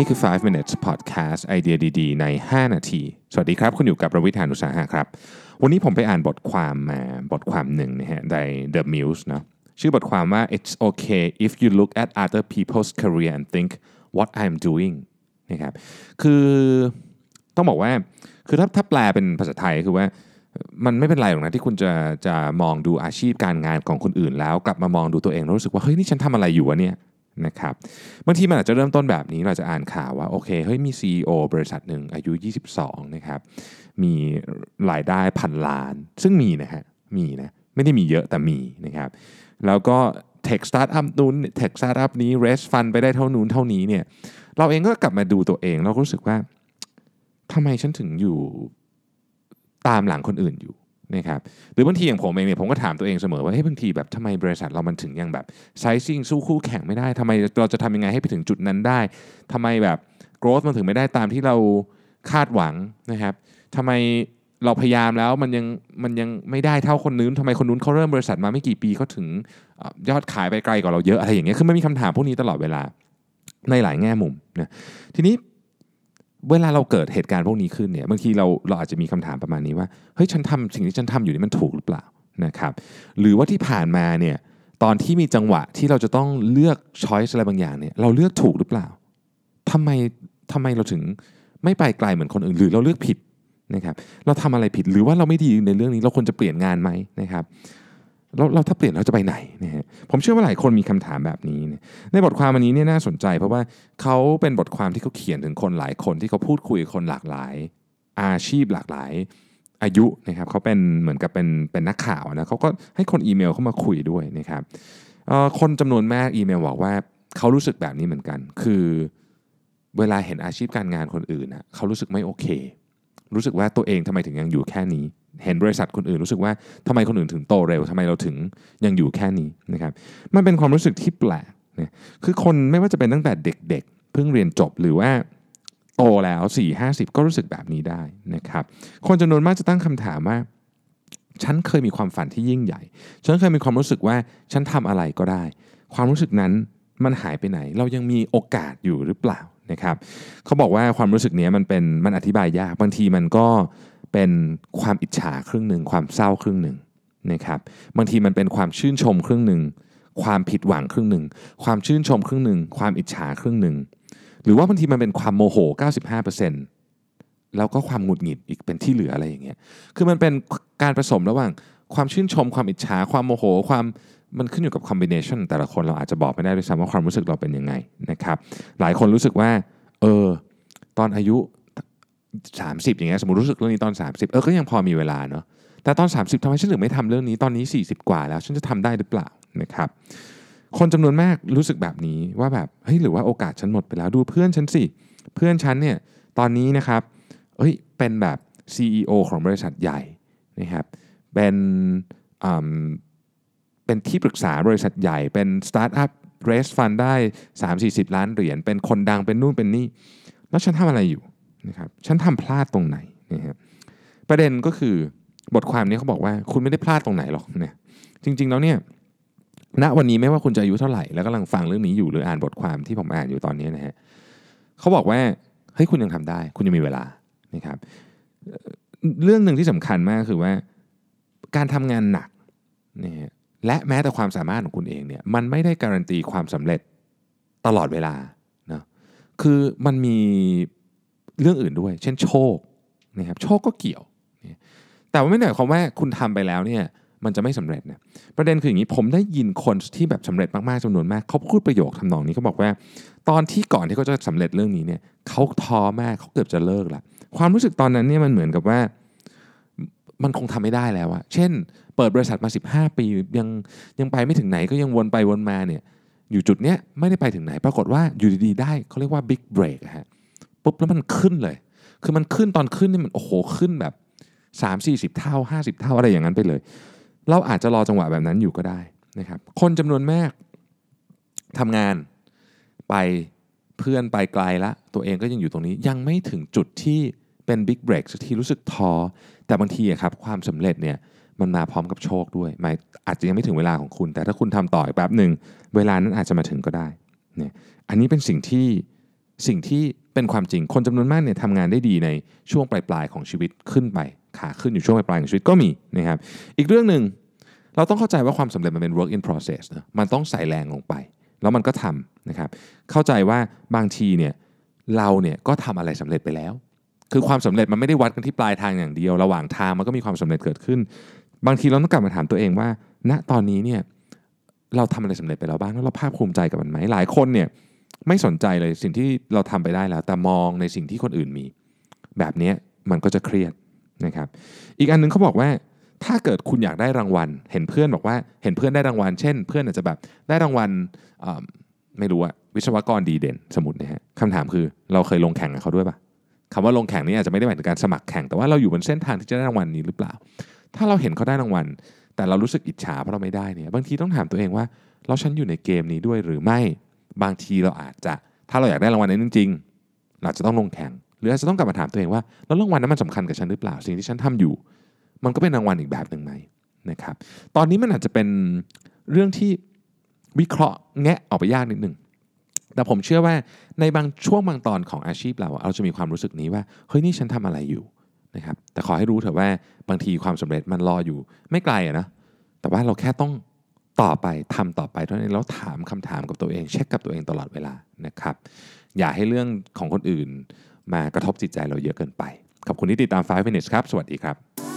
นี่คือ 5 minutes podcast ไอเดียดี ๆ ใน 5 นาที สวัสดีครับ คุณอยู่กับประวิทยานุสาหะครับ วันนี้ผมไปอ่านบทความมาบทความหนึ่งนะฮะใน The Muse เนะชื่อบทความว่า it's okay if you look at other people's career and think what I'm doing นะครับ คือต้องบอกว่า คือถ้าถ้าแปลเป็นภาษาไทยคือว่ามันไม่เป็นไรหรอกนะที่คุณจะจะมองดูอาชีพการงานของคนอื่นแล้วกลับมามองดูตัวเองแล้วรู้สึกว่าเฮ้ยนี่ฉันทำอะไรอยู่วะเนี่ย นะครับบางทีมันอาจจะเริ่มต้นแบบนี้เราจะอ่านข่าวว่าโอเคเฮ้ยมี CEO บริษัทหนึ่งอายุ 22 นะครับมีรายได้พันล้าน ซึ่งมีนะฮะมีนะไม่ได้มีเยอะแต่มีนะครับแล้วก็ tech startup นู้น tech startup นี้ raise fund ไปได้เท่านู้นเท่านี้เนี่ยเราเองก็กลับมาดูตัวเองเราก็รู้สึกว่าทำไมฉันถึงอยู่ตามหลังคนอื่นอยู่ นะครับหรือบางทีอย่างผมเองเนี่ยผมก็ถามตัวเองเสมอว่าเฮ้ยบางทีแบบทำไมบริษัทเรามันถึงยังแบบไซซิ่งสู้คู่แข่งไม่ได้ทำไมเราจะทำยังไงให้ไปถึงจุดนั้นได้ทำไมแบบโกรธมันถึงไม่ได้ตามที่เราคาดหวังนะครับทำไมเราพยายามแล้วมันยังมันยังไม่ได้เท่าคนนู้นทำไมคนนู้นเขาเริ่มบริษัทมาไม่กี่ปีเขาถึงอยอดขายไปไกลกว่าเราเยอะอะไรอย่างเงี้ยคือไมันมีคำถามพวกนี้ตลอดเวลาในหลายแง่มุมนะทีนี้ เวลาเราเกิดเหตุการณ์พวกนี้ขึ้นเนี่ยบางทีเราเราอาจจะมีคำถามประมาณนี้ว่าเฮ้ยฉันทำสิ่งที่ฉันทำอยู่นี่มันถูกหรือเปล่านะครับ หรือว่าที่ผ่านมาเนี่ยตอนที่มีจังหวะที่เราจะต้องเลือกช้อยส์อะไรบางอย่างเนี่ยเราเลือกถูกหรือเปล่าทำไมทำไมเราถึงไม่ไปไกลเหมือนคนอื่นหรือเราเลือกผิดนะครับ เราทำอะไรผิดหรือว่าเราไม่ดีในเรื่องนี้เราควรจะเปลี่ยนงานไหมนะครับ เราเราถ้าเปลี่ยนเราจะไปไหนนะฮะผมเชื่อว่าหลายคนมีคำถามแบบนี้นในบทความอันนี้เนี่ยน่าสนใจ เพราะว่าเขาเป็นบทความที่เขาเขียนถึงคนหลายคนที่เขาพูดคุยคนหลากหลาย อาชีพหลากหลายอายุนะครับเขาเป็นเหมือนกับเป็นเป็นนักข่าวนะเขาก็ให้คนอีเมลเข้ามาคุยด้วยนะครับคนจำนวนมากอีเมลบอกว่าเขารู้สึกแบบนี้เหมือนกัน คือเวลาเห็นอาชีพการงานคนอื่นนะเขารู้สึกไม่โอเค รู้สึกว่าตัวเองทำไมถึงยังอยู่แค่นี้ เห็นบริษัทคนอื่นรู้สึกว่าทำไมคนอื่นถึงโตเร็วทำไมเราถึงยังอยู่แค่นี้นะครับมันเป็นความรู้สึกที่แปลกนะคือคนไม่ว่าจะเป็นตั้งแต่เด็กๆ เพิ่งเรียนจบหรือว่าโตแล้ว 4 50 ก็รู้สึกแบบนี้ได้นะครับคนจำนวนมากจะตั้งคำถามว่า ฉันเคยมีความฝันที่ยิ่งใหญ่ ฉันเคยมีความรู้สึกว่าฉันทำอะไรก็ได้ ความรู้สึกนั้นมันหายไปไหน เรายังมีโอกาสอยู่หรือเปล่า นะครับเขาบอกว่าความรู้สึกนี้มันเป็นมันอธิบายยากบางทีมันก็เป็นความอิจฉาครึ่งหนึ่งความเศร้าครึ่งหนึ่งนะครับบางทีมันเป็นความชื่นชมครึ่งหนึ่งความผิดหวังครึ่งหนึ่งความชื่นชมครึ่งหนึ่งความอิจฉาครึ่งหนึ่งหรือว่าบางทีมันเป็นความโมโห 95%แล้วก็ความหงุดหงิดอีกเป็นที่เหลืออะไรอย่างเงี้ยคือมันเป็นการผสมระหว่างความชื่นชม ความอิจฉาความโมโห ความ มันขึ้นอยู่กับคอมบิเนชันแต่ละคนเราอาจจะบอกไม่ได้ด้วยซ้ำว่าความรู้สึกเราเป็นยังไงนะครับหลายคนรู้สึกว่าเออตอนอายุ 30 อย่างเงี้ยสมมติรู้สึกเรื่องนี้ตอน 30 เออก็ยังพอมีเวลาเนาะแต่ตอน 30ทำไมฉันถึงไม่ทำเรื่องนี้ตอนนี้ 40 กว่าแล้วฉันจะทำได้หรือเปล่านะครับคนจำนวนมากรู้สึกแบบนี้ว่าแบบเฮ้ยหรือว่าโอกาสฉันหมดไปแล้วดูเพื่อนฉันสิเพื่อนฉันเนี่ยตอนนี้นะครับเอ้ยเป็นแบบ CEO ของบริษัทใหญ่นะครับเป็นอืม เป็นที่ปรึกษาบริษัทใหญ่เป็นสตาร์ทอัพเรสฟันได้ 3-40 ล้านเหรียญเป็นคนดังเป็นนู่นเป็นนี่ แล้วฉันทำอะไรอยู่นะครับฉันทำพลาดตรงไหนนะครับประเด็นก็คือบทความนี้เขาบอกว่าคุณไม่ได้พลาดตรงไหนหรอกเนี่ยจริง ๆ แล้วเนี่ยณวันนี้ไม่ว่าคุณจะอายุเท่าไหร่แล้วกำลังฟังเรื่องนี้อยู่หรืออ่านบทความที่ผมอ่านอยู่ตอนนี้นะฮะเขาบอกว่าเฮ้ยคุณยังทำได้ คุณยังมีเวลานะครับเรื่องหนึ่งที่สำคัญมากคือว่า การทำงานหนักนะฮะ และแม้แต่ความสามารถของคุณเองเนี่ยมันไม่ได้การันตีความสำเร็จตลอดเวลานะคือมันมีเรื่องอื่นด้วย เช่นโชคนะครับโชคก็เกี่ยว แต่ว่าไม่ได้หมายความว่าคุณทำไปแล้วเนี่ยมันจะไม่สำเร็จนะประเด็นคืออย่างนี้ผมได้ยินคนที่แบบสำเร็จมากๆจำนวนมากเขาพูดประโยคทำนองนี้เขาบอกว่า ตอนที่ก่อนที่เขาจะสำเร็จเรื่องนี้เนี่ยเขาท้อมากเขาเกือบจะเลิกละความรู้สึกตอนนั้นเนี่ยมันเหมือนกับว่า มันคงทำไม่ได้แล้วอะเช่น เปิดบริษัทมา 15 ปียังยังไปไม่ถึงไหนก็ยังวนไปวนมาเนี่ยอยู่จุดเนี้ยไม่ได้ไปถึงไหน ปรากฏว่าอยู่ดีๆได้เขาเรียกว่าบิ๊กเบรกฮะปุ๊บแล้วมันขึ้นเลย คือมันขึ้นตอนขึ้นนี่มันโอ้โหขึ้นแบบ 3 4 0 เท่า 50 เท่าอะไรอย่างนั้นไปเลย เราอาจจะรอจังหวะแบบนั้นอยู่ก็ได้นะครับคนจำนวนมากทำงานไปเพื่อนไปไกลละตัวเองก็ยังอยู่ตรงนี้ยังไม่ถึงจุดที่ เป็นบิ๊กเบรกทีรู้สึกท้อแต่บางทีครับความสำเร็จเนี่ยมันมาพร้อมกับโชคด้วยหมายอาจจะยังไม่ถึงเวลาของคุณ แต่ถ้าคุณทำต่ออีกแป๊บหนึ่งเวลานั้นอาจจะมาถึงก็ได้เนี่ยอันนี้เป็นสิ่งที่สิ่งที่เป็นความจริงคนจำนวนมากเนี่ยทำงานได้ดีในช่วงปลายๆของชีวิตขึ้นไปขาขึ้นอยู่ช่วงปลายๆของชีวิตก็มีนะครับอีกเรื่องหนึ่งเราต้องเข้าใจว่าความสำเร็จมันเป็น work in process นะมันต้องใส่แรงลงไป แล้วมันก็ทำนะครับเข้าใจว่าบางทีเนี่ยเราเนี่ยก็ทำอะไรสำเร็จไปแล้ว คือความสำเร็จมันไม่ได้วัดกันที่ปลายทางอย่างเดียว ระหว่างทางมันก็มีความสำเร็จเกิดขึ้น บางทีเราต้องกลับมาถามตัวเองว่า ณตอนนี้เนี่ยเราทำอะไรสำเร็จไปแล้วบ้างแล้วเราภาคภูมิใจกับมันไหมหลายคนเนี่ยไม่สนใจเลยสิ่งที่เราทำไปได้แล้ว แต่มองในสิ่งที่คนอื่นมี แบบนี้มันก็จะเครียดนะครับ อีกอันหนึงเขาบอกว่าถ้าเกิดคุณอยากได้รางวัล เห็นเพื่อนบอกว่าเห็นเพื่อนได้รางวัล เช่น เพื่อนอาจจะแบบได้รางวัลไม่รู้อะวิศวกรดีเด่น สมมตินะฮะคำถามคือเราเคยลงแข่งกับเขาด้วยปะ คำว่าลงแข่งนี้อาจจะไม่ได้หมายถึงการสมัครแข่งแต่ว่าเราอยู่บนเส้นทางที่จะได้รางวัลนี้หรือเปล่า ถ้าเราเห็นเขาได้รางวัล แต่เรารู้สึกอิจฉาเพราะเราไม่ได้เนี่ยบางทีต้องถามตัวเองว่าแล้วฉันอยู่ในเกมนี้ด้วยหรือไม่บางทีเราอาจจะ ถ้าเราอยากได้รางวัลนั้นจริงๆเราจะต้องลงแข่ง หรืออาจจะต้องกลับมาถามตัวเองว่าแล้วรางวัลนั้นมันสำคัญกับฉันหรือเปล่าสิ่งที่ฉันทำอยู่ มันก็เป็นรางวัลอีกแบบหนึ่งไหมนะครับ ตอนนี้มันอาจจะเป็นเรื่องที่วิเคราะห์แงะออกไปยากนิดหนึ่ง แต่ผมเชื่อว่าในบางช่วงบางตอนของอาชีพเราเราจะมีความรู้สึกนี้ว่าเฮ้ยนี่ฉันทำอะไรอยู่นะครับแต่ขอให้รู้เถอะว่าบางทีความสำเร็จมันรออยู่ไม่ไกลอะนะแต่ว่าเราแค่ต้องต่อไปทำต่อไปเท่านั้นแล้วถามคำถามกับตัวเอง เช็คกับตัวเองตลอดเวลานะครับ อย่าให้เรื่องของคนอื่นมากระทบจิตใจเราเยอะเกินไป ขอบคุณที่ติดตาม 5 minutes ครับ สวัสดีครับ